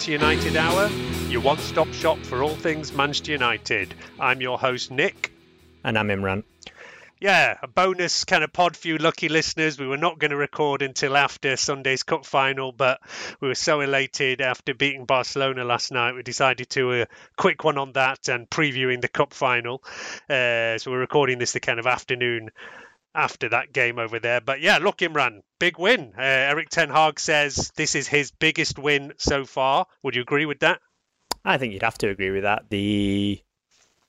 To United Hour, your one stop shop for all things Manchester United. I'm your host, Nik. And I'm Imran. Yeah, a bonus kind of pod for you lucky listeners. We were not going to record until after Sunday's Cup final, but we were so elated after beating Barcelona last night. We decided to a quick one on that and previewing the Cup final. Uh, so we're recording this the kind of afternoon after that game over there. But yeah, look, Imran, big win. Uh, Erik Ten Hag says this is his biggest win so far. Would you agree with that? I think you'd have to agree with that. The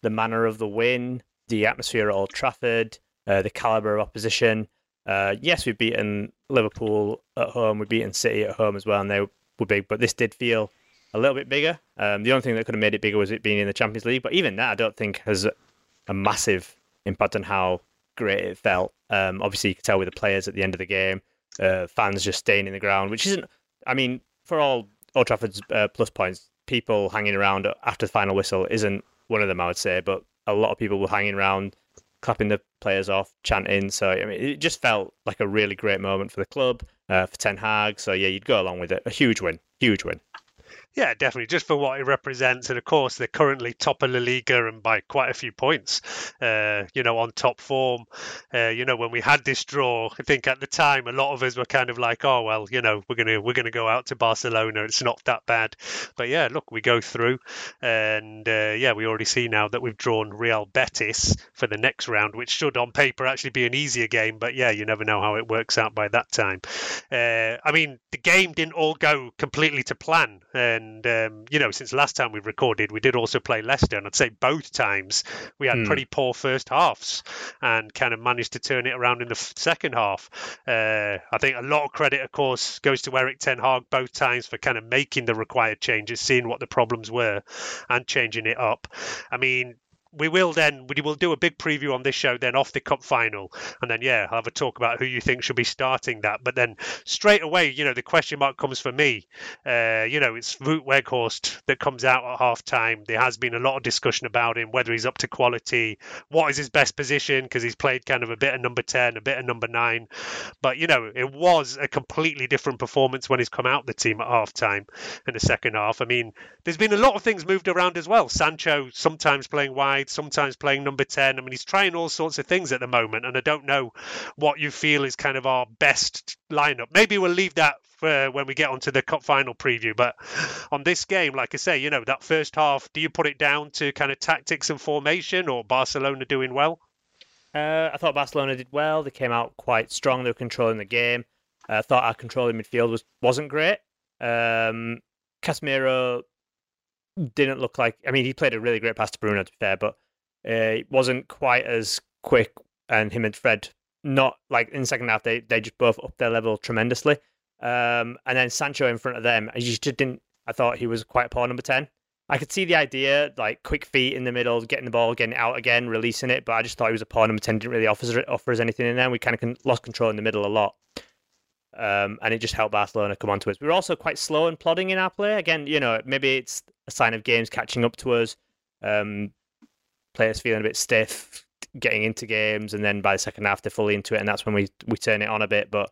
the manner of the win, the atmosphere at Old Trafford, uh, the caliber of opposition. Uh, yes, we've beaten Liverpool at home, we've beaten City at home as well, and they were big. But this did feel a little bit bigger. Um, the only thing that could have made it bigger was it being in the Champions League. But even that, I don't think has a massive impact on how great it felt. Um, obviously, you could tell with the players at the end of the game, uh, fans just staying in the ground, which isn't. I mean, for all Old Trafford's uh, plus points, people hanging around after the final whistle isn't one of them, I would say. But a lot of people were hanging around, clapping the players off, chanting. So I mean, it just felt like a really great moment for the club, uh, for Ten Hag. So yeah, you'd go along with it. A huge win, huge win. Yeah, definitely. Just for what it represents, and of course they're currently top of La Liga and by quite a few points. Uh, you know, on top form. Uh, you know, when we had this draw, I think at the time a lot of us were kind of like, oh well, you know, we're gonna we're gonna go out to Barcelona. It's not that bad. But yeah, look, we go through, and uh, yeah, we already see now that we've drawn Real Betis for the next round, which should on paper actually be an easier game. But yeah, you never know how it works out by that time. Uh, I mean, the game didn't all go completely to plan. And, um, you know, since last time we recorded, we did also play Leicester. And I'd say both times we had Hmm. pretty poor first halves and kind of managed to turn it around in the second half. Uh, I think a lot of credit, of course, goes to Erik Ten Hag both times for kind of making the required changes, seeing what the problems were and changing it up. I mean, we will then we will do a big preview on this show then off the cup final. And then yeah i'll have a talk about who you think should be starting that. But then straight away you know the question mark comes for me. Uh, you know it's Wout Weghorst that comes out at half time. There has been a lot of discussion about him whether he's up to quality what is his best position because he's played kind of a bit of number 10 a bit of number 9 but you know it was a completely different performance when he's come out the team at half time in the second half. I mean there's been a lot of things moved around as well. Sancho sometimes playing wide sometimes playing number 10 i mean he's trying all sorts of things at the moment and i don't know what you feel is kind of our best lineup maybe we'll leave that for when we get onto the cup final preview but on this game like i say you know that first half do you put it down to kind of tactics and formation or barcelona doing well Uh, I thought Barcelona did well. They came out quite strong. They were controlling the game. Uh, I thought our control in midfield was wasn't great. Um, Casemiro didn't look like. I mean, he played a really great pass to Bruno, to be fair, but uh, it wasn't quite as quick. And him and Fred, not like in the second half, they they just both upped their level tremendously. Um, and then Sancho in front of them, I just didn't. I thought he was quite a poor number ten. I could see the idea, like quick feet in the middle, getting the ball, getting it out again, releasing it. But I just thought he was a poor number ten. Didn't really offer us, offer us anything in there. We kind of lost control in the middle a lot, um, and it just helped Barcelona come onto us. We were also quite slow and plodding in our play. Again, you know, maybe it's a sign of games catching up to us. Um, players feeling a bit stiff, getting into games, and then by the second half they're fully into it, and that's when we we turn it on a bit. But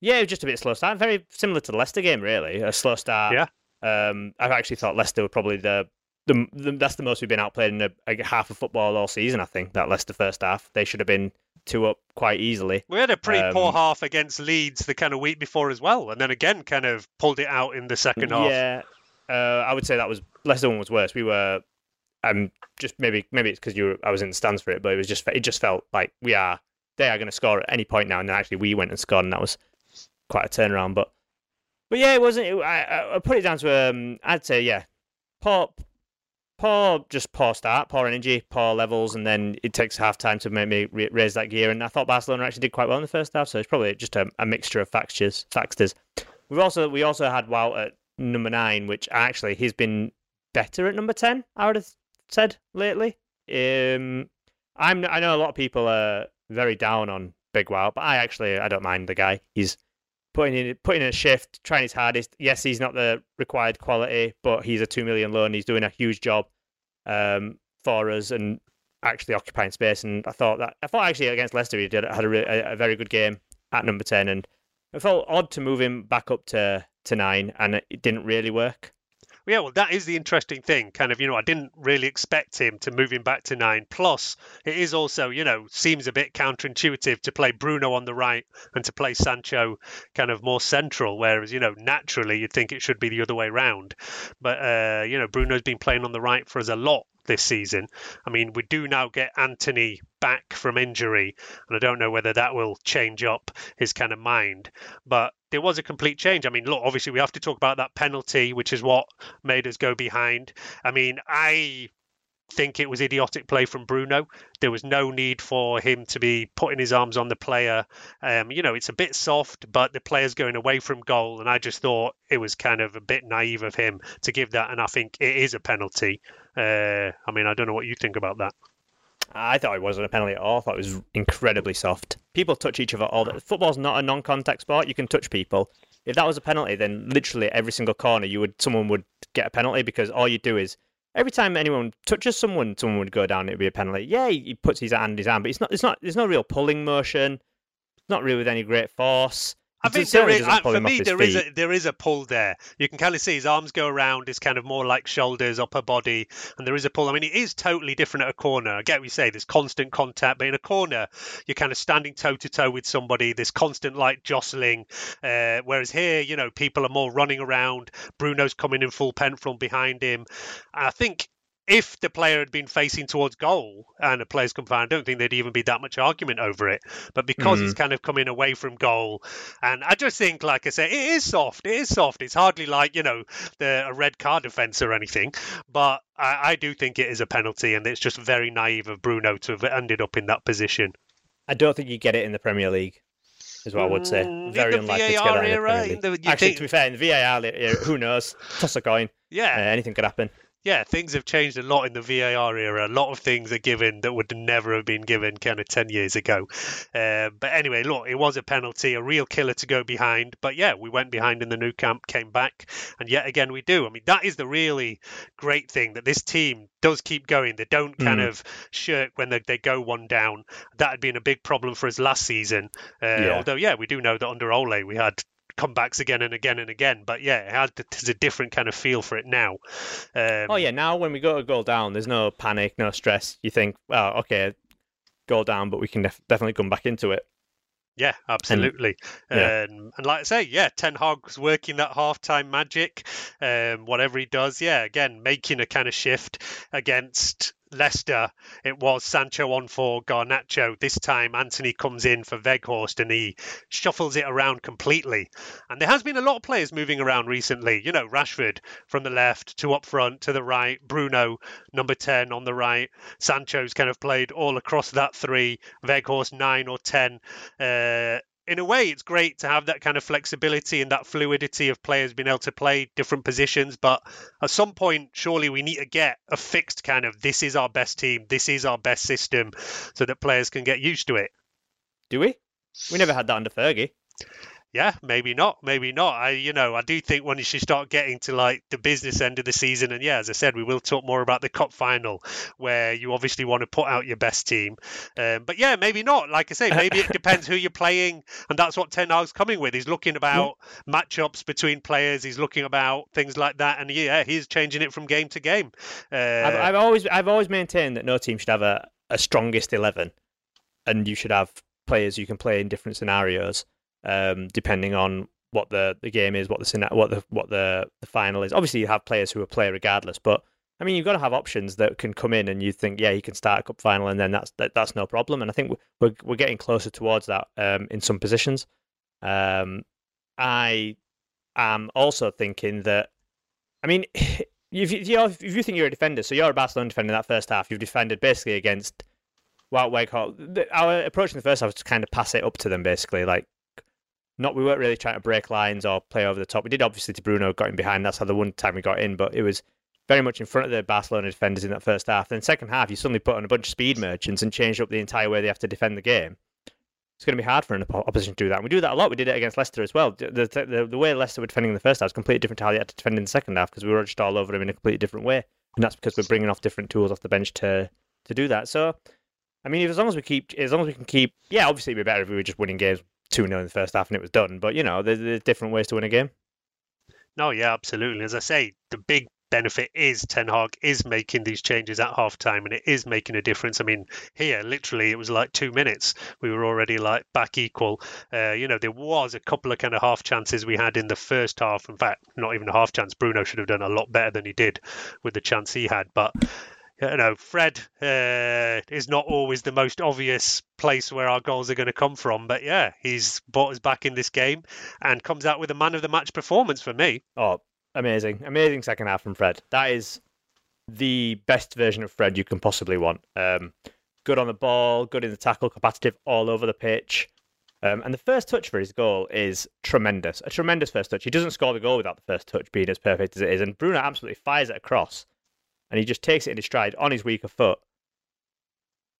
yeah, it was just a bit slow start. Very similar to the Leicester game, really. A slow start. Yeah. Um, I actually thought Leicester were probably the the, the that's the most we've been outplayed in a, a half of football all season. I think that Leicester first half they should have been two up quite easily. We had a pretty um, poor half against Leeds the kind of week before as well, and then again kind of pulled it out in the second half. Yeah, uh, I would say that was Leicester one was worse. We were, um, just maybe maybe it's because you were, I was in the stands for it, but it was just it just felt like we are they are going to score at any point now, and then actually we went and scored, and that was quite a turnaround. But but yeah, it wasn't. It, I, I put it down to um, I'd say yeah, poor poor, just poor start, poor energy, poor levels, and then it takes half time to make me raise that gear. And I thought Barcelona actually did quite well in the first half, so it's probably just a, a mixture of factors. Factors. We've also we also had Wout at number nine, which actually he's been better at number ten. I would have said lately. Um, I'm I know a lot of people are very down on Big Wout, but I actually I don't mind the guy. He's putting in putting in a shift, trying his hardest. Yes, he's not the required quality, but he's a two million loan. He's doing a huge job um, for us and actually occupying space. And I thought that I thought actually against Leicester he did had a, a very good game at number ten, and it felt odd to move him back up to to nine, and it didn't really work. Yeah, well, that is the interesting thing. Kind of, you know, I didn't really expect him to move him back to nine. Plus, it is also, you know, seems a bit counterintuitive to play Bruno on the right and to play Sancho kind of more central, whereas, you know, naturally you'd think it should be the other way around. But, uh, you know, Bruno's been playing on the right for us a lot this season. I mean, we do now get Antony back from injury, and I don't know whether that will change up his kind of mind. But there was a complete change. I mean, look, obviously we have to talk about that penalty, which is what made us go behind. I mean, I think it was idiotic play from Bruno. There was no need for him to be putting his arms on the player. Um, you know, it's a bit soft, but the player's going away from goal, and I just thought it was kind of a bit naive of him to give that, and I think it is a penalty. Uh, I mean, I don't know what you think about that. I thought it wasn't a penalty at all. I thought it was incredibly soft. People touch each other all the football's not a non-contact sport. You can touch people. If that was a penalty, then literally every single corner you would someone would get a penalty because all you do is every time anyone touches someone, someone would go down. It would be a penalty. Yeah, he puts his hand in his arm, but it's not. It's not. There's no real pulling motion. It's not really with any great force. I think there is, uh, for me there is a there is a pull there. You can kind of see his arms go around, It's kind of more like shoulders, upper body, and there is a pull. I mean, it is totally different at a corner. I get what you say. There's constant contact, but in a corner, you're kind of standing toe to toe with somebody. There's constant like jostling. Uh, whereas here, you know, people are more running around. Bruno's coming in full pen from behind him. I think if the player had been facing towards goal and a player's come I don't think there'd even be that much argument over it. But because mm-hmm. he's kind of coming away from goal, and I just think, like I say, it is soft. It is soft. It's hardly like you know the, a red card offence or anything. But I, I, do think it is a penalty, and it's just very naive of Bruno to have ended up in that position. I don't think you get it in the Premier League. Is what I would say. Mm, very unlikely VAR to get era, in the Premier League. The, Actually, think... to be fair, in the VAR who knows? Toss a coin. Yeah, uh, anything could happen yeah, things have changed a lot in the VAR era. A lot of things are given that would never have been given kind of 10 years ago. Uh, but anyway, look, it was a penalty, a real killer to go behind. But yeah, we went behind in the Nou Camp, came back, and yet again we do. I mean, that is the really great thing that this team does keep going. They don't kind mm. of shirk when they, they go one down. That had been a big problem for us last season. Uh, yeah. Although, yeah, we do know that under Ole we had comebacks again and again and again. But yeah, it has, there's a different kind of feel for it now. Um, oh yeah, now when we go to goal down, there's no panic, no stress. You think, well, okay, goal down, but we can def- definitely come back into it. Yeah, absolutely. And, yeah. Um, and like I say, yeah, Ten Hag's working that halftime magic, um, whatever he does. Yeah, again, making a kind of shift against Leicester, it was Sancho on for Garnacho. This time, Antony comes in for Weghorst and he shuffles it around completely. And there has been a lot of players moving around recently. You know, Rashford from the left to up front to the right, Bruno, number 10 on the right. Sancho's kind of played all across that three, Weghorst 9 or 10. Uh, in a way, it's great to have that kind of flexibility and that fluidity of players being able to play different positions. But at some point, surely we need to get a fixed kind of this is our best team, this is our best system, so that players can get used to it. Do we? We never had that under Fergie. Yeah, maybe not, maybe not. I, you know, I do think when you start getting to like the business end of the season, and yeah, as I said, we will talk more about the cup final, where you obviously want to put out your best team. Um, but yeah, maybe not. Like I say, maybe it depends who you're playing, and that's what Ten Hag's coming with. He's looking about matchups between players. He's looking about things like that, and yeah, he's changing it from game to game. Uh, I've, I've always, I've always maintained that no team should have a, a strongest eleven, and you should have players you can play in different scenarios um, depending on what the, the game is, what the what the what the, the final is. Obviously, you have players who will play regardless, but I mean, you've got to have options that can come in and you think, yeah, he can start a cup final, and then that's that, that's no problem. And I think we're we're getting closer towards that um, in some positions. Um, I am also thinking that, I mean, if you, if you think you're a defender, so you're a Barcelona defender in that first half, you've defended basically against Wout Weghorst. Our approach in the first half was to kind of pass it up to them, basically, like not we weren't really trying to break lines or play over the top. We did obviously to Bruno got in behind. That's how the one time we got in, but it was very much in front of the Barcelona defenders in that first half. Then second half, you suddenly put on a bunch of speed merchants and changed up the entire way they have to defend the game. It's going to be hard for an opposition to do that. And we do that a lot. We did it against Leicester as well. The, the, the way Leicester were defending in the first half was completely different to how they had to defend in the second half because we were just all over them in a completely different way. And that's because we're bringing off different tools off the bench to to do that. So, I mean, as long as we keep, as long as we can keep, yeah, obviously it'd be better if we were just winning games 2 0 in the first half and it was done. But, you know, there's, there's different ways to win a game. No, yeah, absolutely. As I say, the big benefit is Ten Hag is making these changes at half time and it is making a difference. I mean, here, literally, it was like two minutes. We were already like back equal. Uh, you know, there was a couple of kind of half chances we had in the first half. In fact, not even a half chance. Bruno should have done a lot better than he did with the chance he had. But you know, Fred uh, is not always the most obvious place where our goals are going to come from. But yeah, he's brought us back in this game and comes out with a man of the match performance for me. Oh, amazing. Amazing second half from Fred. That is the best version of Fred you can possibly want. Um, good on the ball, good in the tackle, competitive all over the pitch. Um, and the first touch for his goal is tremendous. A tremendous first touch. He doesn't score the goal without the first touch being as perfect as it is. And Bruno absolutely fires it across and he just takes it in his stride on his weaker foot.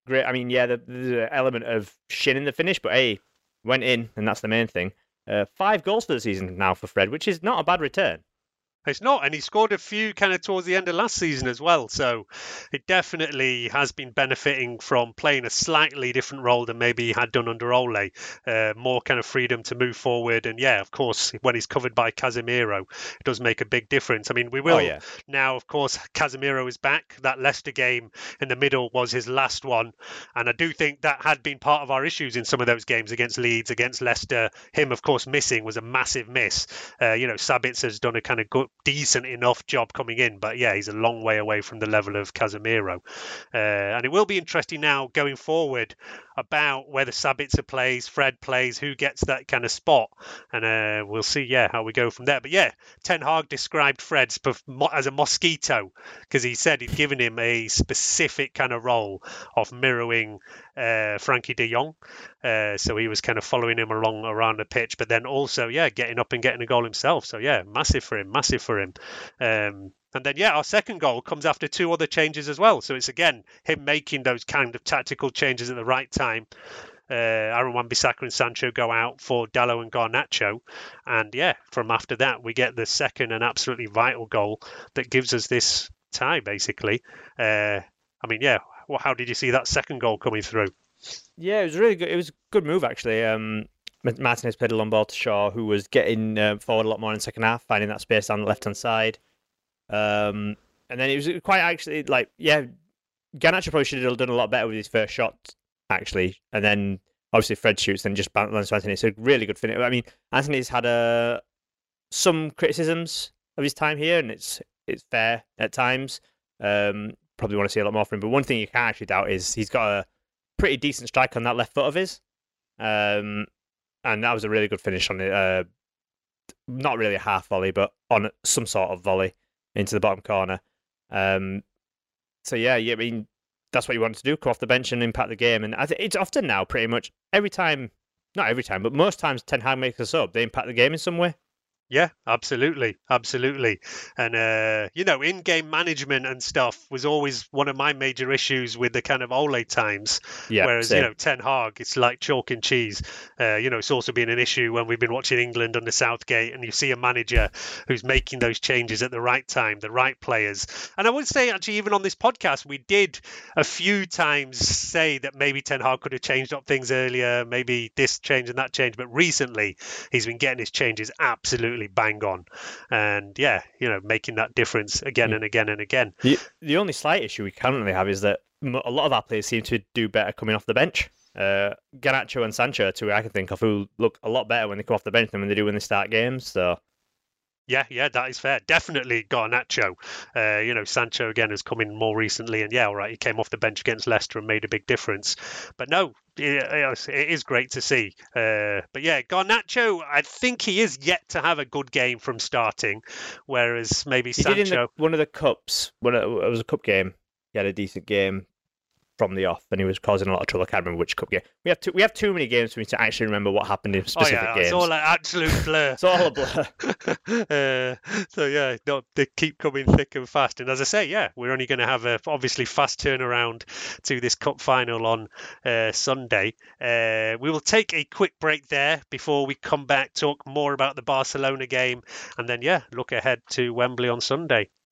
Great. I mean, yeah, the, element of shin in the finish, but hey, went in, and that's the main thing. Uh, five goals for the season now for Fred, which is not a bad return. It's not, and he scored a few kind of towards the end of last season as well. So it definitely has been benefiting from playing a slightly different role than maybe he had done under Ole. Uh, more kind of freedom to move forward, and yeah, of course, when he's covered by Casemiro, it does make a big difference. I mean, we will oh, yeah. now, of course, Casemiro is back. That Leicester game in the middle was his last one, and I do think that had been part of our issues in some of those games against Leeds, against Leicester. Him, of course, missing was a massive miss. Uh, you know, Sabitzer has done a kind of good decent enough job coming in, but yeah, he's a long way away from the level of Casemiro. Uh, and it will be interesting now going forward about whether Sabitzer plays, Fred plays, who gets that kind of spot, and uh, we'll see, yeah, how we go from there. But yeah, Ten Hag described Fred as a mosquito because he said he'd given him a specific kind of role of mirroring uh, Frenkie De Jong. Uh, so he was kind of following him along around the pitch, but then also, yeah, getting up and getting a goal himself. So yeah, massive for him, massive for him. Um, and then, yeah, our second goal comes after two other changes as well. So it's again him making those kind of tactical changes at the right time. Uh, Aaron Wan-Bissaka and Sancho go out for Dalot and Garnacho, and yeah, from after that we get the second and absolutely vital goal that gives us this tie. Basically, uh, I mean, yeah, well, how did you see that second goal coming through? Yeah, it was really good. It was a good move actually. Um, Martinez played a long ball to Shaw, who was getting uh, forward a lot more in the second half, finding that space on the left hand side. Um, and then it was quite actually like, yeah, Garnacho probably should have done a lot better with his first shot, actually. And then obviously Fred shoots, and just lands to Antony. It's a really good finish. I mean, Antony's had uh, some criticisms of his time here, and it's it's fair at times. Um, probably want to see a lot more from him. But one thing you can't actually doubt is he's got a pretty decent strike on that left foot of his. Um, and that was a really good finish on it. Uh, not really a half volley, but on some sort of volley into the bottom corner. Um, so yeah, yeah, I mean that's what you wanted to do: come off the bench and impact the game. And it's often now, pretty much every time, not every time, but most times, Ten Hag makes a sub, they impact the game in some way. Yeah, absolutely, absolutely. And uh, you know, in-game management and stuff was always one of my major issues with the kind of Ole times. Yeah, Whereas same. you know, Ten Hag, it's like chalk and cheese. Uh, you know, it's also been an issue when we've been watching England under Southgate, and you see a manager who's making those changes at the right time, the right players. And I would say, actually, even on this podcast, we did a few times say that maybe Ten Hag could have changed up things earlier, maybe this change and that change. But recently, he's been getting his changes absolutely bang on, and yeah, you know, making that difference again and again and again. The, the only slight issue we currently have is that a lot of our players seem to do better coming off the bench. Uh, Garnacho and Sancho, are two I can think of, who look a lot better when they come off the bench than when they do when they start games. So Yeah, yeah, that is fair. Definitely Garnacho. Uh, you know, Sancho again has come in more recently, and yeah, all right, he came off the bench against Leicester and made a big difference. But no, it, it is great to see. Uh, but yeah, Garnacho, I think he is yet to have a good game from starting, whereas maybe he Sancho. did in the, one of the cups. When it, it was a cup game, he had a decent game from the off, and he was causing a lot of trouble. I can't remember which cup game. We have too, we have too many games for me to actually remember what happened in specific Oh specific yeah, games. it's all an absolute blur. It's all a blur. uh, so yeah, no, they keep coming thick and fast. And as I say, yeah, we're only going to have a obviously fast turnaround to this cup final on uh, Sunday. Uh, we will take a quick break there before we come back, talk more about the Barcelona game, and then yeah, look ahead to Wembley on Sunday.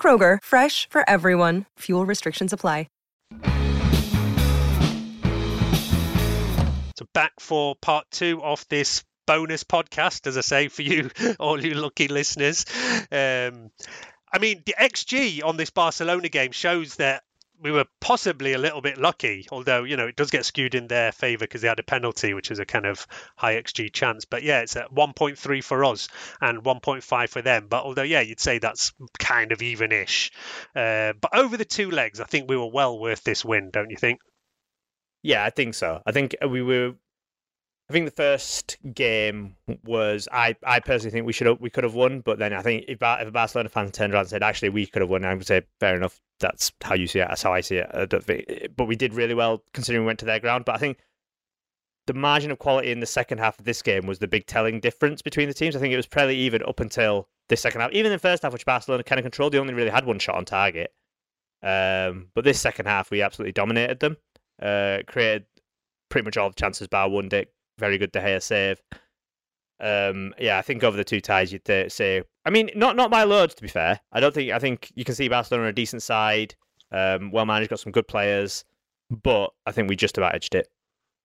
Kroger, fresh for everyone. Fuel restrictions apply. So back for part two of this bonus podcast, as I say, for you, all you lucky listeners. Um, I mean, the XG on this Barcelona game shows that we were possibly a little bit lucky, although, you know, it does get skewed in their favour because they had a penalty, which is a kind of high XG chance. But yeah, it's at 1.3 for us and 1.5 for them. But although, yeah, you'd say that's kind of even ish. Uh, but over the two legs, I think we were well worth this win, don't you think? Yeah, I think so. I think we were. I think the first game was. I, I personally think we should have, we could have won, but then I think if, if a Barcelona fan turned around and said actually we could have won, I would say fair enough. That's how you see it. That's how I see it. I think, but we did really well considering we went to their ground. But I think the margin of quality in the second half of this game was the big telling difference between the teams. I think it was fairly even up until the second half. Even in the first half, which Barcelona kind of controlled, they only really had one shot on target. Um, but this second half, we absolutely dominated them. Uh, created pretty much all the chances bar one Dick. Very good De Gea save. Um, yeah, I think over the two ties, you'd uh, say. I mean, not not by loads, to be fair. I don't think. I think you can see Barcelona are a decent side, um, well managed, got some good players, but I think we just about edged it.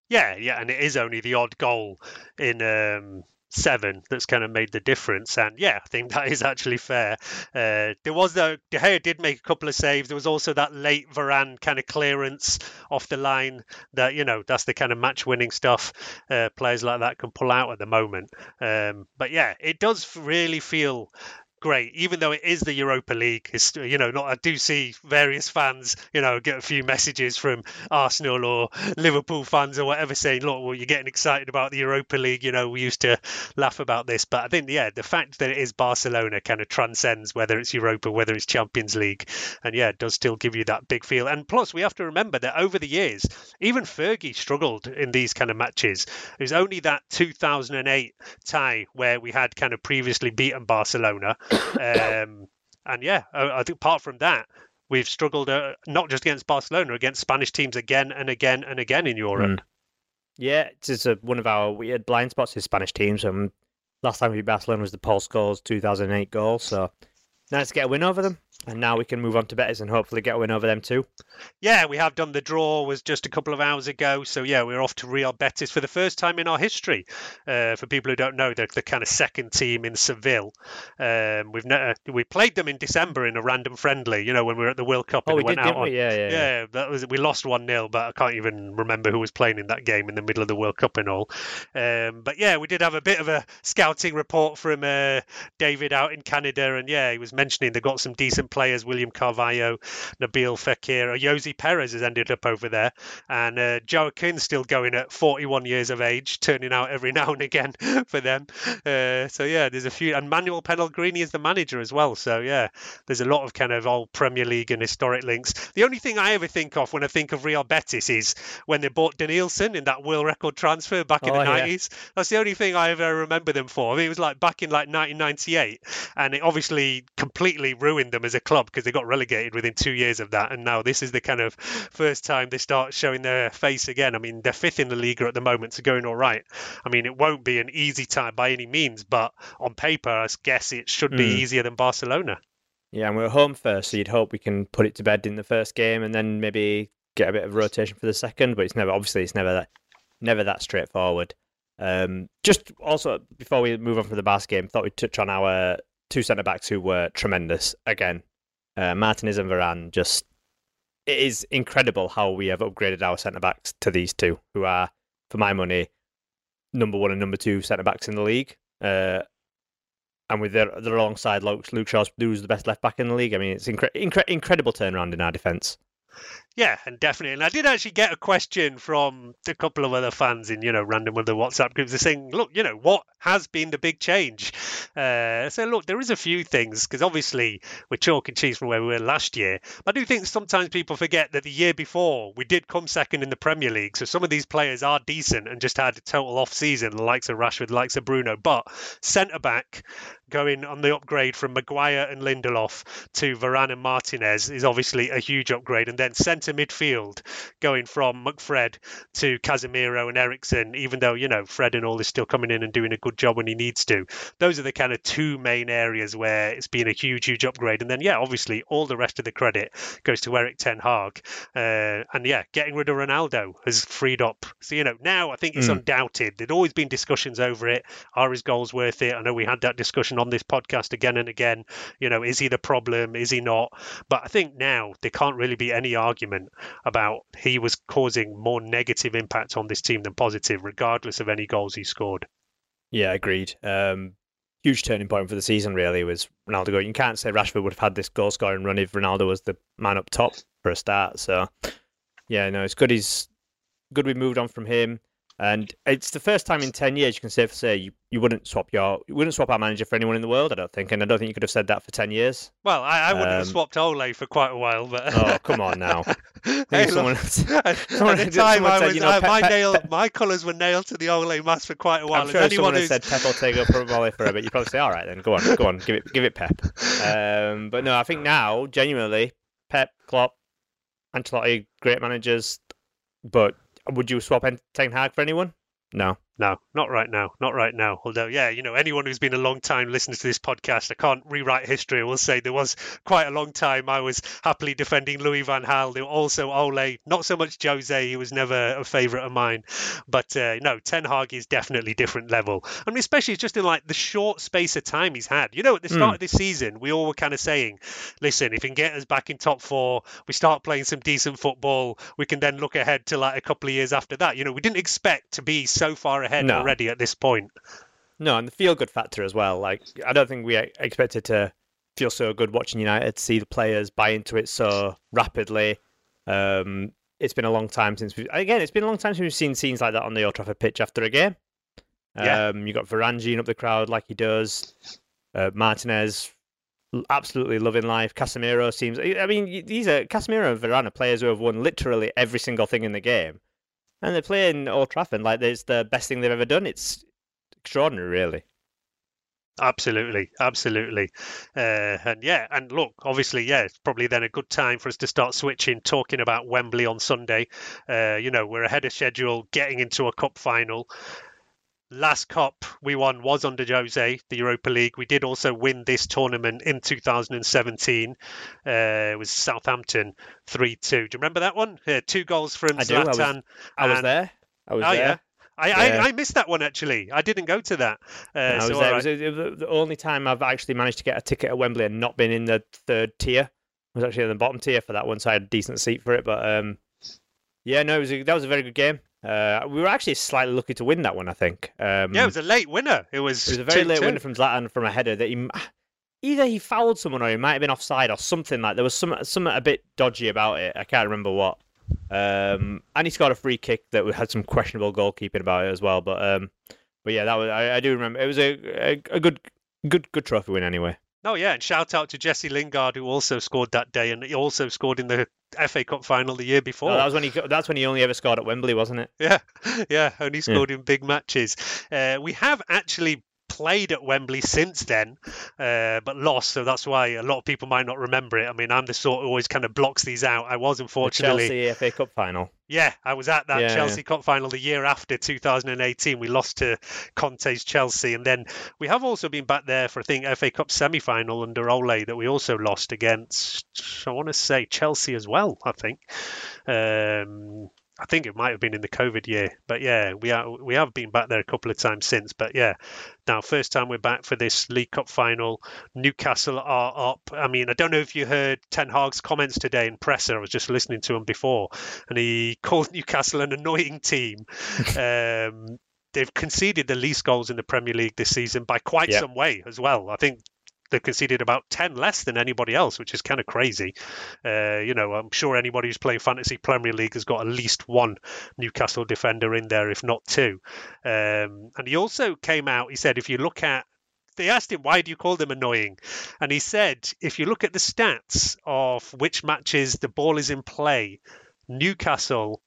Yeah, yeah, and it is only the odd goal in um, seven that's kind of made the difference. And yeah, I think that is actually fair. Uh, there was the De Gea did make a couple of saves. There was also that late Varane kind of clearance off the line. That you know that's the kind of match-winning stuff uh, players like that can pull out at the moment. Um, but yeah, it does really feel great, even though it is the Europa League. You know, not I do see various fans, you know, get a few messages from Arsenal or Liverpool fans or whatever saying, "Look, well, you're getting excited about the Europa League." You know, we used to laugh about this, but I think, yeah, the fact that it is Barcelona kind of transcends whether it's Europa, whether it's Champions League, and yeah, it does still give you that big feel. And plus, we have to remember that over the years, even Fergie struggled in these kind of matches. It was only that 2008 tie where we had kind of previously beaten Barcelona um, and yeah, I, I think apart from that, we've struggled uh, not just against Barcelona, against Spanish teams again and again and again in Europe. Yeah, it's, it's a, one of our weird blind spots is Spanish teams. Um, last time we beat Barcelona was the Paul Scholes 2008 goal, so nice to get a win over them. And now we can move on to Betis and hopefully get a win over them too. Yeah, we have done. The draw was just a couple of hours ago. So, yeah, we're off to Real Betis for the first time in our history. Uh, for people who don't know, they're the kind of second team in Seville. Um, we've never, we played them in December in a random friendly, you know, when we were at the World Cup. Oh, and we went did, out didn't on, we? Yeah, yeah, yeah. yeah, that was we lost one 0 but I can't even remember who was playing in that game in the middle of the World Cup and all. Um, but yeah, we did have a bit of a scouting report from uh, David out in Canada, and yeah, he was mentioning they've got some decent players: William Carvalho, Nabil Fekir, Ayoze Perez has ended up over there, and uh, Joaquin's still going at 41 years of age, turning out every now and again for them. Uh, so yeah, there's a few, and Manuel Pellegrini is the manager as well. So yeah, there's a lot of kind of old Premier League and historic links. The only thing I ever think of when I think of Real Betis is when they bought Denilson in that world record transfer back in Oh, the yeah. 90s. That's the only thing I ever remember them for. I mean, it was like back in like 1998, and it obviously completely ruined them as a club because they got relegated within two years of that. And now this is the kind of first time they start showing their face again. I mean, they're fifth in the Liga at the moment, so going all right. I mean, it won't be an easy time by any means, but on paper, I guess it should be Mm. easier than Barcelona. Yeah, and we're home first, so you'd hope we can put it to bed in the first game and then maybe get a bit of rotation for the second. But it's never, obviously, it's never that, never that straightforward. Um, just also before we move on from the Bas game, thought we'd touch on our two centre backs who were tremendous again. Uh, Martinez and Varane just it is incredible how we have upgraded our centre backs to these two, who are, for my money, number one and number two centre backs in the league. Uh, and with their, their alongside Luke, Shaw, who's the best left back in the league. I mean, it's incre- incre- incredible turnaround in our defence. Yeah, and definitely. And I did actually get a question from a couple of other fans in, you know, random other WhatsApp groups. They're saying, look, you know, what has been the big change? Uh, so, look, there is a few things because obviously we're chalk and cheese from where we were last year. I do think sometimes people forget that the year before we did come second in the Premier League. So some of these players are decent and just had a total off season, likes of Rashford, likes of Bruno. But centre back going on the upgrade from Maguire and Lindelof to Varane and Martinez is obviously a huge upgrade. And then centre midfield going from McFred to Casemiro and Eriksen, even though, you know, Fred and all is still coming in and doing a good job when he needs to. Those are the kind of two main areas where it's been a huge, huge upgrade. And then, yeah, obviously all the rest of the credit goes to Erik Ten Hag. Uh, and yeah, getting rid of Ronaldo has freed up. So, you know, now I think it's Mm. undoubted. There'd always been discussions over it. Are his goals worth it? I know we had that discussion on this podcast again and again. You know, is he the problem? Is he not? But I think now there can't really be any argument about he was causing more negative impact on this team than positive, regardless of any goals he scored. Yeah, agreed. Um, huge turning point for the season, really, was Ronaldo going. You can't say Rashford would have had this goal scoring run if Ronaldo was the man up top for a start. So, yeah, no, it's good. He's good. We moved on from him, and it's the first time in ten years you can safely say you, you wouldn't swap your you wouldn't swap our manager for anyone in the world. I don't think, and I don't think you could have said that for ten years. Well, I, I wouldn't have Um, swapped Ole for quite a while, but Oh, come on now. Hey, someone- at, someone- at the time, I said, was you know, uh, Pep- my Pep- nail, Pep- my colours were nailed to the Ole mask for quite a while. I'm sure if anyone who's said Pep will take up for volley for a bit, you'd probably say, "All right, then, go on, go on, give it, give it Pep." Um, but no, I think now, genuinely, Pep, Klopp, Ancelotti, great managers. But would you swap En- Ten Hag for anyone? No. No, not right now. Not right now. Although, yeah, you know, anyone who's been a long time listening to this podcast, I can't rewrite history. I will say there was quite a long time I was happily defending Louis Van Gaal. Also Ole, not so much Jose. He was never a favourite of mine. But uh, no, Ten Hag is definitely different level. I mean, especially just in like the short space of time he's had. You know, at the start Mm. of this season, we all were kind of saying, listen, if he can get us back in top four, we start playing some decent football, we can then look ahead to like a couple of years after that. You know, we didn't expect to be so far ahead No. already at this point. No, and the feel good factor as well. Like, I don't think we expected to feel so good watching United, see the players buy into it so rapidly. Um, it's been a long time since we've again. It's been a long time since we've seen scenes like that on the Old Trafford pitch after a game. Yeah. Um, you got Varane up the crowd like he does. Uh, Martinez absolutely loving life. Casemiro seems. I mean, these are Casemiro and Varane are players who have won literally every single thing in the game, and they're playing Old Trafford like it's the best thing they've ever done. It's extraordinary, really. Absolutely, absolutely, uh, and yeah, and look, obviously, yeah, it's probably then a good time for us to start switching, talking about Wembley on Sunday. Uh, you know, we're ahead of schedule, getting into a cup final. Last cup we won was under Jose, the Europa League. We did also win this tournament in 2017. Uh, it was Southampton 3 2. Do you remember that one? Yeah, two goals from I do. I was, Zlatan. I was and- there. I was Oh, there. yeah. I, Yeah. I, I missed that one actually. I didn't go to that. Uh, was so, all It was right. the- the, the only time I've actually managed to get a ticket at Wembley and not been in the third tier. I was actually in the bottom tier for that one, so I had a decent seat for it. But um, yeah, no, it was a, that was a very good game. Uh, we were actually slightly lucky to win that one, I think. Um, yeah, it was a late winner. It was, it was a very late 2-2. winner from Zlatan from a header that he either he fouled someone or he might have been offside or something like. There was some something a bit dodgy about it. I can't remember what. Um, and he scored a free kick that we had some questionable goalkeeping about it as well. But um, but yeah, that was I, I do remember. It was a, a a good good good trophy win anyway. Oh yeah, and shout out to Jesse Lingard who also scored that day, and he also scored in the FA Cup final the year before. Oh, that was when he that's when he only ever scored at Wembley, wasn't it? Yeah, yeah, only scored in big matches. Uh, we have actually played at Wembley since then, uh, but lost. So that's why a lot of people might not remember it. I mean, I'm the sort who always kind of blocks these out. I was The unfortunately, Chelsea FA Cup final. yeah, I was at that Yeah, Chelsea Cup final the year after 2018. We lost to Conte's Chelsea, and then we have also been back there for I think FA Cup semi final under Ole that we also lost against. I want to say Chelsea as well. I think. Um, I think it might have been in the COVID year, but yeah, we are we have been back there a couple of times since. But yeah, now first time we're back for this League Cup final. Newcastle are up. I mean, I don't know if you heard Ten Hag's comments today in presser. I was just listening to him before, and he called Newcastle an annoying team. um, they've conceded the least goals in the Premier League this season by quite Yeah. some way as well. I think they've conceded about 10 less than anybody else, which is kind of crazy. Uh, you know, I'm sure anybody who's playing Fantasy Premier League has got at least one Newcastle defender in there, if not two. Um, and he also came out, he said, if you look at they asked him why do you call them annoying and he said if you look at the stats of which matches the ball is in play newcastle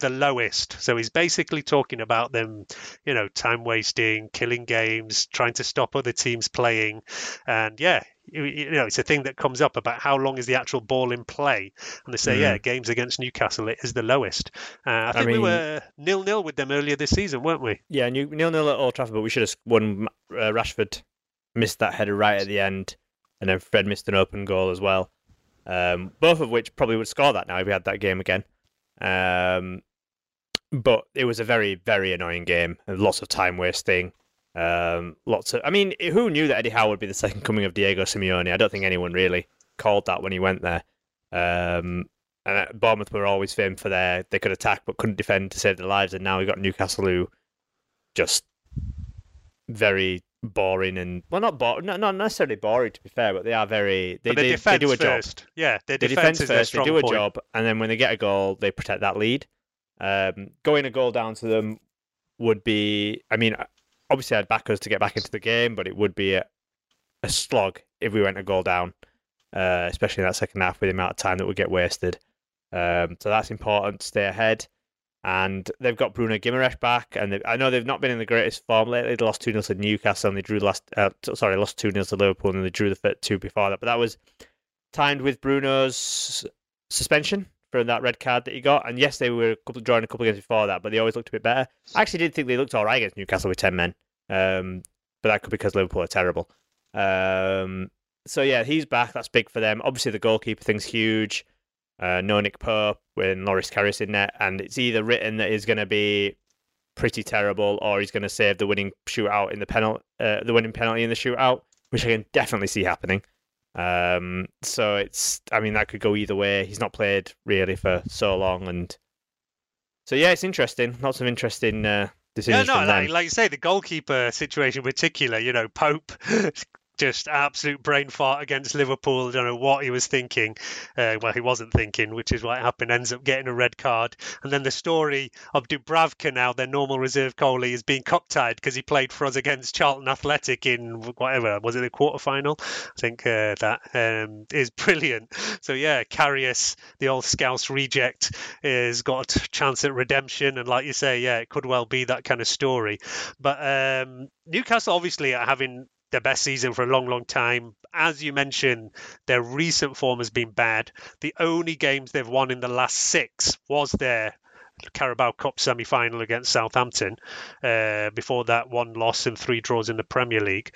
the lowest so he's basically talking about them you know time wasting killing games trying to stop other teams playing and yeah you, you know it's a thing that comes up about how long is the actual ball in play and they say Mhm. yeah games against newcastle it is the lowest uh, i think we mean- were nil nil with them earlier this season weren't we Yeah, nil nil nil at Old Trafford, but we should have won. Uh, Rashford missed that header right at the end, and then Fred missed an open goal as well. Um, both of which probably would score that now if we had that game again. Um, but it was a very very annoying game. Lots of time wasting. Um, lots of. I mean, who knew that Eddie Howe would be the second coming of Diego Simeone? I don't think anyone really called that when he went there. Um, and uh, Bournemouth were always famed for their they could attack but couldn't defend to save their lives, and now we've got Newcastle who just very boring and well, not bo- not, not necessarily boring to be fair, but they are very they, they, defense they do a job. first yeah their They defense, defend is first, they do a point. job, and then when they get a goal, they protect that lead. Um, going a goal down to them would be, I mean, obviously I'd back us to get back into the game, but it would be a, a slog if we went a goal down, uh, especially in that second half with the amount of time that would get wasted. Um, so that's important to stay ahead. And they've got Bruno Guimaraes back, and I know they've not been in the greatest form lately. They lost two 0 to Newcastle, and they drew last. Uh, t- sorry, lost two 0 to Liverpool, and they drew the two before that. But that was timed with Bruno's suspension from that red card that he got. And yes, they were a couple, drawing a couple of games before that, but they always looked a bit better. I actually did think they looked all right against Newcastle with ten men, um, but that could be because Liverpool are terrible. Um, so yeah, he's back. That's big for them. Obviously, the goalkeeper thing's huge. Uh, no Nick Pope when Loris Karius in net, and it's either written that he's going to be pretty terrible or he's going to save the winning shootout in the penalty, uh, the winning penalty in the shootout, which I can definitely see happening. Um, so it's, I mean, that could go either way. He's not played really for so long, and so yeah, it's interesting. Lots of interesting uh, Yeah, decisions no, like, like you say, the goalkeeper situation in particular, you know, Pope, just absolute brain fart against Liverpool. I Don't know what he was thinking. Uh, well, he wasn't thinking, which is what happened. Ends up getting a red card. And then the story of Dubravka now, their normal reserve goalie, is being cup-tied because he played for us against Charlton Athletic in whatever, was it the quarter final? I think uh, that um, is brilliant. So, yeah, Karius, the old Scouse reject, has got a chance at redemption. And like you say, yeah, it could well be that kind of story. But um, Newcastle obviously are having their best season for a long, long time. As you mentioned, their recent form has been bad. The only games they've won in the last six was their Carabao Cup semi final against Southampton. Uh, before that, one loss and three draws in the Premier League.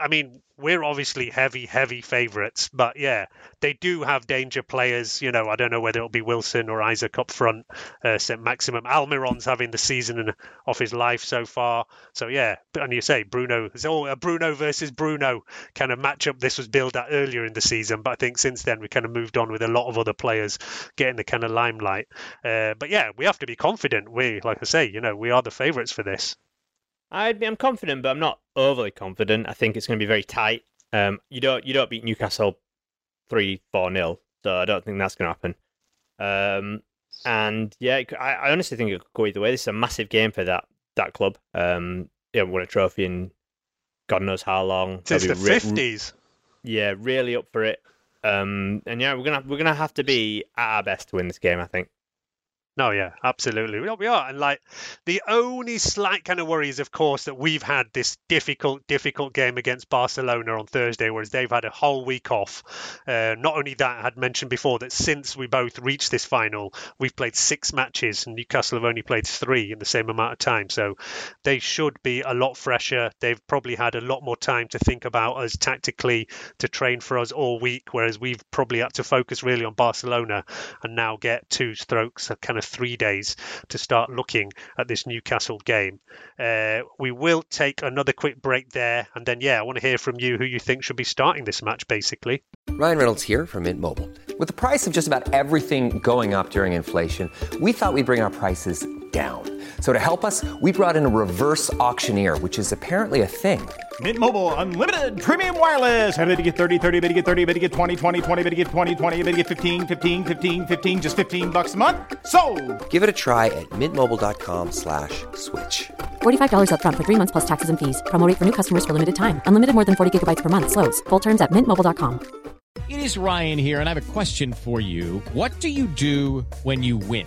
I mean, we're obviously heavy, heavy favourites, but yeah, they do have danger players. You know, I don't know whether it'll be Wilson or Isak up front, uh, St. Maximin. Almiron's having the season of his life so far. So yeah, and you say Bruno, it's all a Bruno versus Bruno kind of matchup. This was built at earlier in the season, but I think since then we kind of moved on with a lot of other players getting the kind of limelight. Uh, but yeah, we have to be confident. We, like I say, you know, we are the favourites for this. I'd be, I'm confident, but I'm not overly confident. I think it's going to be very tight. Um, you don't you don't beat Newcastle three four nil, so I don't think that's going to happen. Um, and yeah, I, I, honestly think it could go either way. This is a massive game for that that club. Um, yeah, won a trophy in God knows how long. Since the fifties. Re- yeah, really up for it. Um, and yeah, we're gonna we're gonna have to be at our best to win this game. I think. No, yeah, absolutely. We are. And like the only slight kind of worry is, of course, that we've had this difficult, difficult game against Barcelona on Thursday, whereas they've had a whole week off. Uh, not only that, I had mentioned before that since we both reached this final, we've played six matches, and Newcastle have only played three in the same amount of time. So they should be a lot fresher. They've probably had a lot more time to think about us tactically to train for us all week, whereas we've probably had to focus really on Barcelona and now get two strokes, kind of three days to start looking at this Newcastle game. Uh, we will take another quick break there, and then, yeah, I want to hear from you who you think should be starting this match, basically. Ryan Reynolds here from Mint Mobile. With the price of just about everything going up during inflation, we thought we'd bring our prices down. So to help us, we brought in a reverse auctioneer, which is apparently a thing. Mint Mobile unlimited premium wireless. Have to get 30, 30, bit to get 30, bit to get 20, 20, 20, bit to get 20, 20, bit to get 15, 15, 15, 15 just 15 bucks a month. So, Give it a try at mintmobile.com/switch. slash $45 up front for 3 months plus taxes and fees. Promo for new customers for limited time. Unlimited more than 40 gigabytes per month slows. Full terms at mintmobile.com. It is Ryan here and I have a question for you. What do you do when you win?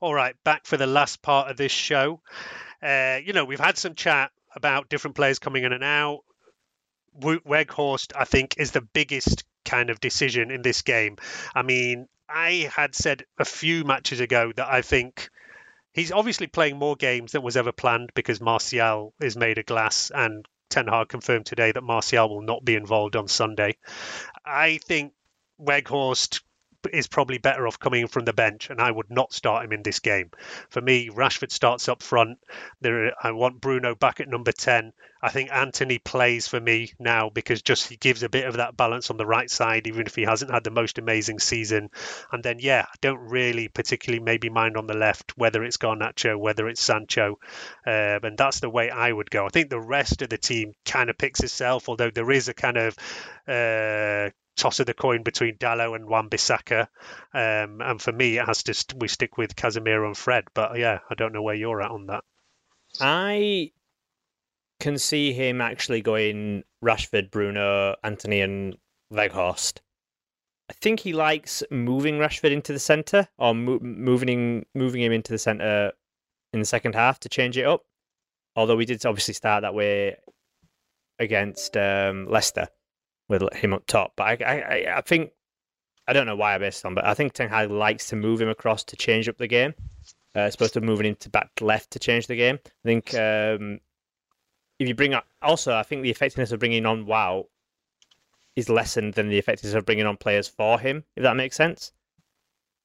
All right, back for the last part of this show. Uh, you know, we've had some chat about different players coming in and out. Weghorst, I think, is the biggest kind of decision in this game. I mean, I had said a few matches ago that I think he's obviously playing more games than was ever planned because Martial is made of glass and Ten Hag confirmed today that Martial will not be involved on Sunday. I think Weghorst is probably better off coming from the bench, and I would not start him in this game. For me, Rashford starts up front. There, I want Bruno back at number ten. I think Antony plays for me now because just he gives a bit of that balance on the right side, even if he hasn't had the most amazing season. And then, yeah, I don't really particularly maybe mind on the left whether it's Garnacho, whether it's Sancho, uh, and that's the way I would go. I think the rest of the team kind of picks itself, although there is a kind of uh, toss of the coin between Dalot and Wan-Bissaka. Um, and for me, it has to st- we stick with Casemiro and Fred. But yeah, I don't know where you're at on that. I can see him actually going Rashford, Bruno, Antony, and Weghorst. I think he likes moving Rashford into the centre or mo- moving moving him into the centre in the second half to change it up. Although we did obviously start that way against um, Leicester with him up top. But I, I, I think I don't know why I based on, but I think Ten Hag likes to move him across to change up the game, uh, as opposed to moving him to back left to change the game. I think um, if you bring up, also I think the effectiveness of bringing on Wout is lessened than the effectiveness of bringing on players for him, if that makes sense.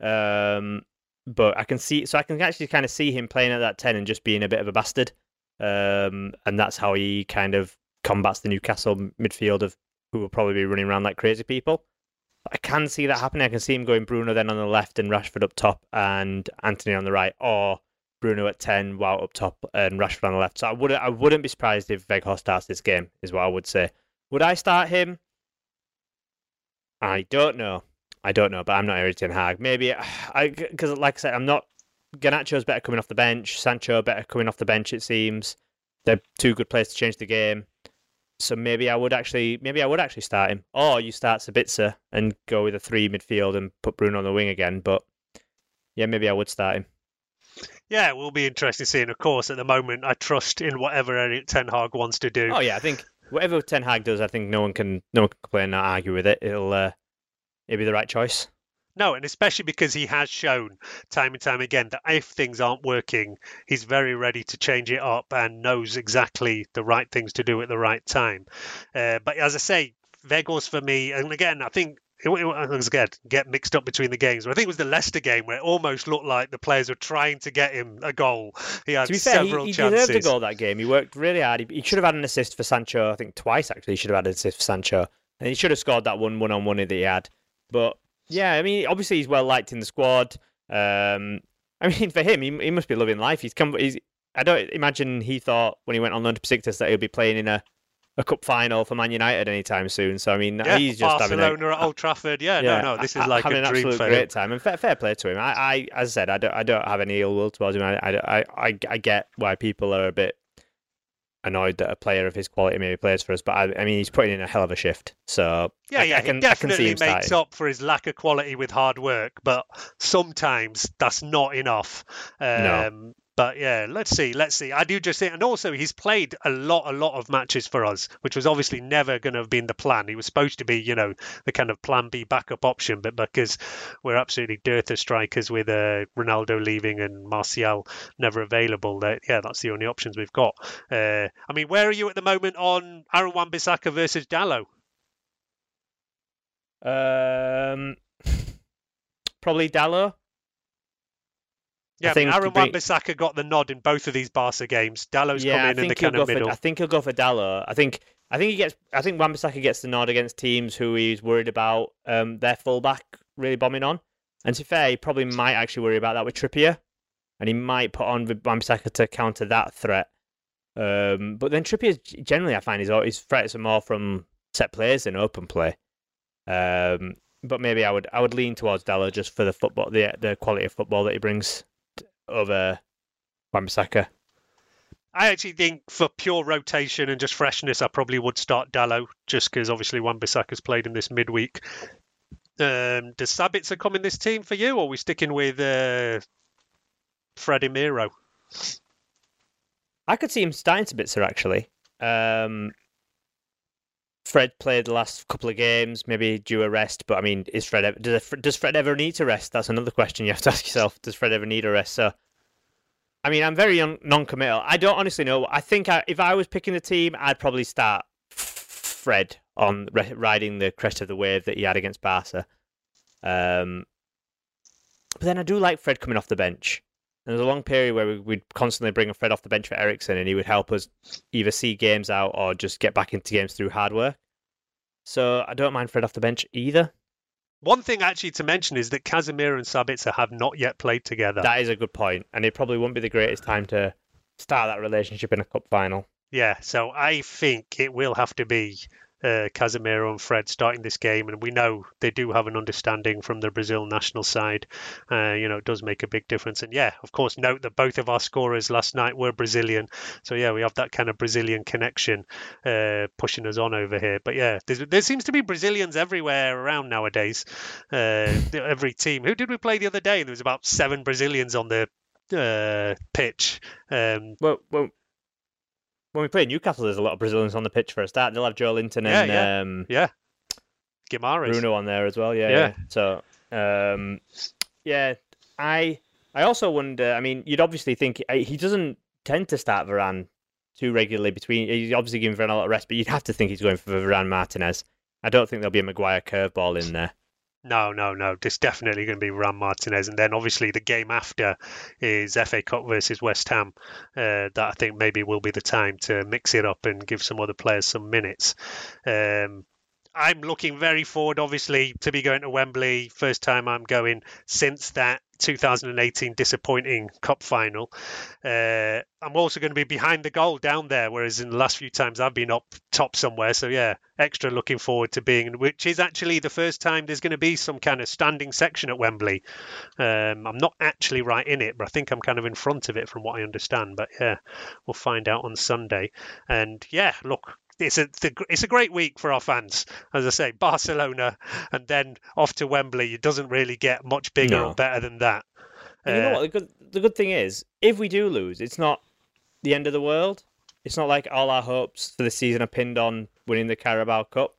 Um, but I can see, so I can actually kind of see him playing at that ten and just being a bit of a bastard, um, and that's how he kind of combats the Newcastle midfield of who will probably be running around like crazy people. I can see that happening. I can see him going Bruno then on the left and Rashford up top and Antony on the right, or Bruno at ten, Wout up top and Rashford on the left. So I wouldn't I wouldn't be surprised if Weghorst starts this game. Is what I would say. Would I start him? I don't know. I don't know, but I'm not Erik Ten Hag. Maybe I because like I said, I'm not Garnacho's better coming off the bench. Sancho better coming off the bench. It seems they're two good players to change the game. So maybe I would actually, maybe I would actually start him, or you start Sabitzer and go with a three midfield and put Bruno on the wing again. But yeah, maybe I would start him. Yeah, it will be interesting seeing. Of course, at the moment, I trust in whatever Erik Ten Hag wants to do. Oh yeah, I think whatever Ten Hag does, I think no one can no one can complain or argue with it. It'll uh, it'll be the right choice. No, and especially because he has shown time and time again that if things aren't working, he's very ready to change it up and knows exactly the right things to do at the right time. Uh, but as I say, Weghorst for me, and again, I think it, again get mixed up between the games. I think it was the Leicester game where it almost looked like the players were trying to get him a goal. He had to be fair, several he, he chances. deserved a goal that game. He worked really hard. He, he should have had an assist for Sancho. I think twice actually. He should have had an assist for Sancho, and he should have scored that one one on one that he had. But yeah, I mean, obviously he's well liked in the squad. Um, I mean, for him, he, he must be loving life. He's come. He's. I don't imagine he thought when he went on loan to Besiktas that he'll be playing in a, a cup final for Man United anytime soon. So I mean, Yeah, he's just Barcelona having a, at Old Trafford. Yeah, no, no, this is like having a an dream absolute great time and fair, fair play to him. I, I, as I said, I don't, I don't have any ill will towards him. I, I, I, I get why people are a bit annoyed that a player of his quality maybe plays for us, but I, I mean, he's putting in a hell of a shift. So Yeah, I, yeah, I can, he I can definitely makes up for his lack of quality with hard work, but sometimes that's not enough. Um, No. But yeah, let's see, let's see. I do just think, and also he's played a lot, a lot of matches for us, which was obviously never going to have been the plan. He was supposed to be, you know, the kind of plan B backup option, but because we're absolutely dearth of strikers with uh, Ronaldo leaving and Martial never available, that yeah, that's the only options we've got. Uh, I mean, where are you at the moment on Aaron Wan-Bissaka versus Dalot? Um, probably Dalot. Yeah, I think Aaron Wan-Bissaka got the nod in both of these Barca games. Dalot's yeah, come in in the kind of for. middle. I think he'll go for Dalot. I think. I think he gets. I think Wan-Bissaka gets the nod against teams who he's worried about um, their fullback really bombing on. And to be fair, he probably might actually worry about that with Trippier, and he might put on Wan-Bissaka to counter that threat. Um, but then Trippier generally, I find his his threats are more from set plays than open play. Um, but maybe I would I would lean towards Dalot just for the football, the the quality of football that he brings over Wan-Bissaka. I actually think for pure rotation and just freshness, I probably would start Dalot just because obviously Wan-Bissaka's played in this midweek. Um, does Sabitzer come in this team for you, or are we sticking with uh, Freddie Miro? I could see him starting Sabitzer actually. Um, Fred played the last couple of games, maybe due a rest. But I mean, is Fred does does Fred ever need to rest? That's another question you have to ask yourself. Does Fred ever need a rest? So, I mean, I'm very non-committal. I don't honestly know. I think I, if I was picking the team, I'd probably start Fred on riding the crest of the wave that he had against Barca. Um, but then I do like Fred coming off the bench. There was a long period where we, we'd constantly bring a Fred off the bench for Eriksen, and he would help us either see games out or just get back into games through hard work. So I don't mind Fred off the bench either. One thing actually to mention is that Casemiro and Sabitzer have not yet played together. That is a good point, and it probably won't be the greatest time to start that relationship in a cup final. Yeah, so I think it will have to be uh, Casemiro and Fred starting this game, and we know they do have an understanding from the Brazil national side. Uh, you know, it does make a big difference. And yeah, of course, note that both of our scorers last night were Brazilian, so yeah, we have that kind of Brazilian connection uh, pushing us on over here. But yeah, there seems to be Brazilians everywhere around nowadays. Uh, every team. Who did we play the other day? There was about seven Brazilians on the uh, pitch. Um, Well, well, when we play Newcastle, there's a lot of Brazilians on the pitch for a start. They'll have Joelinton Yeah, and yeah. Um, yeah, Guimarães. Bruno on there as well. Yeah. Yeah. yeah. So, um, yeah, I I also wonder. I mean, you'd obviously think uh, he doesn't tend to start Varane too regularly. Between he's obviously giving Varane a lot of rest, but you'd have to think he's going for Varane Martinez. I don't think there'll be a Maguire curveball in there. No, no, no. There's definitely going to be Ram Martinez, and then obviously the game after is FA Cup versus West Ham. Uh, that I think maybe will be the time to mix it up and give some other players some minutes. Um, I'm looking very forward, obviously, to be going to Wembley. First time I'm going since that 2018 disappointing cup final. Uh, I'm also going to be behind the goal down there, whereas in the last few times I've been up top somewhere. So yeah, extra looking forward to being, which is actually the first time there's going to be some kind of standing section at Wembley. Um, I'm not actually right in it, but I think I'm kind of in front of it from what I understand. But yeah, we'll find out on Sunday. And yeah, look, it's a it's a great week for our fans. As I say, Barcelona, and then off to Wembley. It doesn't really get much bigger No. or better than that. And you know Uh, what? The good, the good thing is, if we do lose, it's not the end of the world. It's not like all our hopes for the season are pinned on winning the Carabao Cup.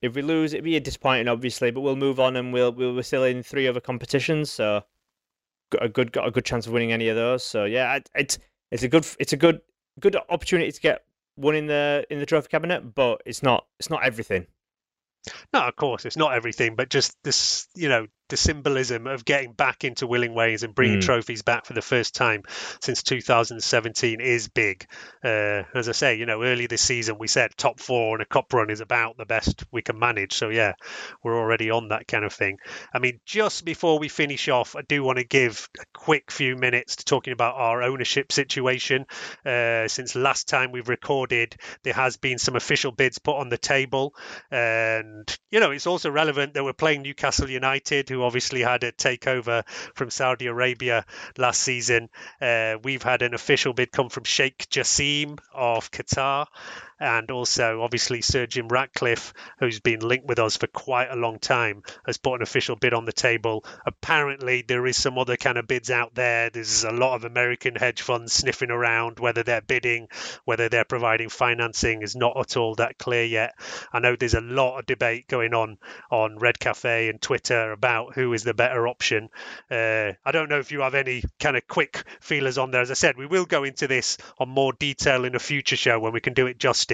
If we lose, it'd be a disappointing, obviously, but we'll move on and we'll we'll we're still in three other competitions, so got a good got a good chance of winning any of those. So yeah, it's it's a good it's a good good opportunity to get one in the in the trophy cabinet, but it's not it's not everything. No, of course, it's not everything, but just this, you know, the symbolism of getting back into willing ways and bringing Mm. trophies back for the first time since 2017 is big. Uh, as I say, you know, early this season we said top four and a cup run is about the best we can manage. So yeah, we're already on that kind of thing. I mean, just before we finish off, I do want to give a quick few minutes to talking about our ownership situation. Uh, since last time we've recorded, there has been some official bids put on the table, and you know it's also relevant that we're playing Newcastle United, who obviously had a takeover from Saudi Arabia last season. Uh, we've had an official bid come from Sheikh Jassim of Qatar. And also, obviously, Sir Jim Ratcliffe, who's been linked with us for quite a long time, has put an official bid on the table. Apparently, there is some other kind of bids out there. There's a lot of American hedge funds sniffing around. Whether they're bidding, whether they're providing financing, is not at all that clear yet. I know there's a lot of debate going on on Red Cafe and Twitter about who is the better option. Uh, I don't know if you have any kind of quick feelers on there. As I said, we will go into this on more detail in a future show when we can do it justice.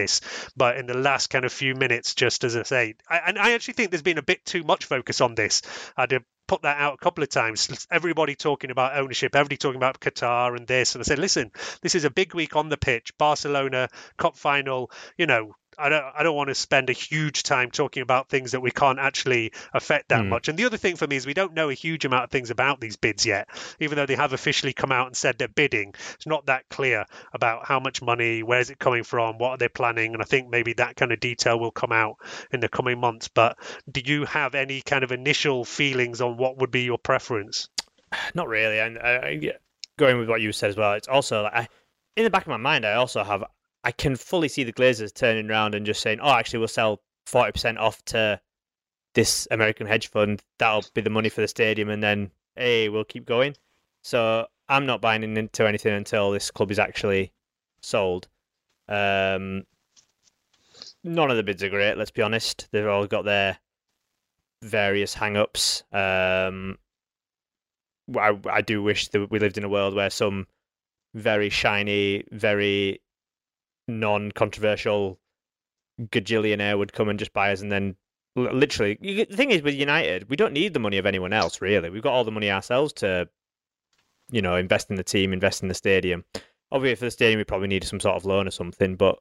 But in the last kind of few minutes, just as I say, I, and I actually think there's been a bit too much focus on this. I'd have put that out a couple of times. Everybody talking about ownership, everybody talking about Qatar and this. And I said, listen, this is a big week on the pitch. Barcelona Cup final. You know, I don't I don't want to spend a huge time talking about things that we can't actually affect that Hmm. much. And the other thing for me is we don't know a huge amount of things about these bids yet, even though they have officially come out and said they're bidding. It's not that clear about how much money, where is it coming from, what are they planning, and I think maybe that kind of detail will come out in the coming months. But do you have any kind of initial feelings on what would be your preference? Not really. And I, I, going with what you said as well, it's also like I, in the back of my mind, I also have I can fully see the Glazers turning around and just saying, "Oh, actually, we'll sell forty percent off to this American hedge fund. That'll be the money for the stadium, and then hey, we'll keep going." So I'm not buying into anything until this club is actually sold. Um, none of the bids are great. Let's be honest. They've all got their various hang-ups. Um, I, I do wish that we lived in a world where some very shiny, very non-controversial gajillionaire would come and just buy us, and then literally, you, the thing is with United, we don't need the money of anyone else. Really, we've got all the money ourselves to, you know, invest in the team, invest in the stadium. Obviously, for the stadium, we probably need some sort of loan or something, but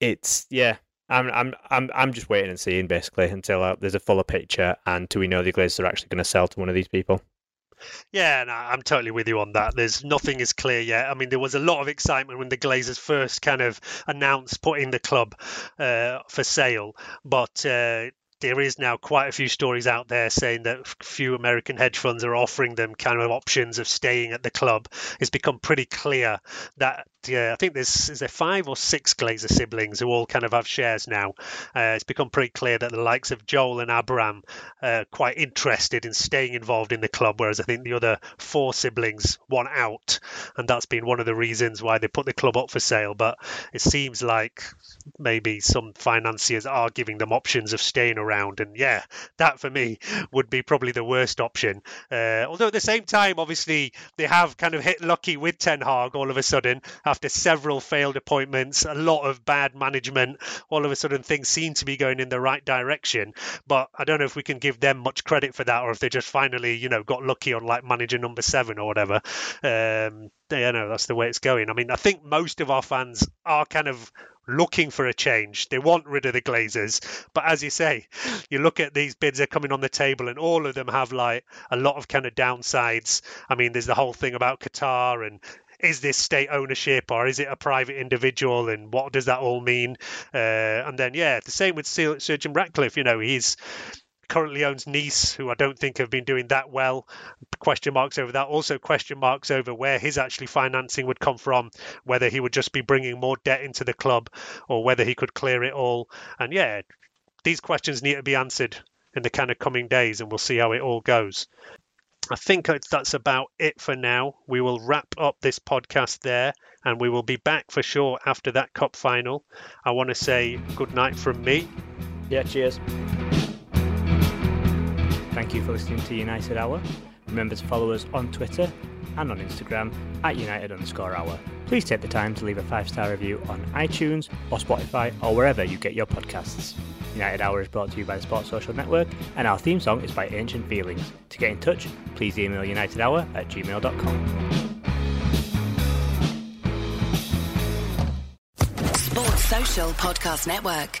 it's yeah. I'm I'm I'm I'm just waiting and seeing basically until uh, there's a fuller picture and do we know the Glazers are actually going to sell to one of these people. Yeah, no, I'm totally with you on that. There's nothing is clear yet. I mean, there was a lot of excitement when the Glazers first kind of announced putting the club uh, for sale, but uh, there is now quite a few stories out there saying that few American hedge funds are offering them kind of options of staying at the club. It's become pretty clear that yeah, I think there's is there five or six Glazer siblings who all kind of have shares now. Uh, it's become pretty clear that the likes of Joel and Abraham are quite interested in staying involved in the club, whereas I think the other four siblings want out, and that's been one of the reasons why they put the club up for sale. But it seems like maybe some financiers are giving them options of staying around, and yeah, that for me would be probably the worst option. Uh, although at the same time, obviously they have kind of hit lucky with Ten Hag all of a sudden after several failed appointments, a lot of bad management. All of a sudden, things seem to be going in the right direction. But I don't know if we can give them much credit for that, or if they just finally, you know, got lucky on like manager number seven or whatever. Um, yeah, no, that's the way it's going. I mean, I think most of our fans are kind of looking for a change. They want rid of the Glazers. But as you say, you look at these bids that are coming on the table, and all of them have like a lot of kind of downsides. I mean, there's the whole thing about Qatar and is this state ownership or is it a private individual and what does that all mean? Uh, and then, yeah, the same with Sir Jim Ratcliffe. You know, he's currently owns Nice, who I don't think have been doing that well. Question marks over that. Also, question marks over where his actually financing would come from, whether he would just be bringing more debt into the club or whether he could clear it all. And yeah, these questions need to be answered in the kind of coming days, and we'll see how it all goes. I think that's about it for now. We will wrap up this podcast there and we will be back for sure after that cup final. I want to say good night from me. Yeah, cheers. Thank you for listening to United Hour. Remember to follow us on Twitter and on Instagram at United underscore hour. Please take the time to leave a five star review on iTunes or Spotify or wherever you get your podcasts. United Hour is brought to you by the Sports Social Network, and our theme song is by Ancient Feelings. To get in touch, please email unitedhour at gmail.com. Sports Social Podcast Network.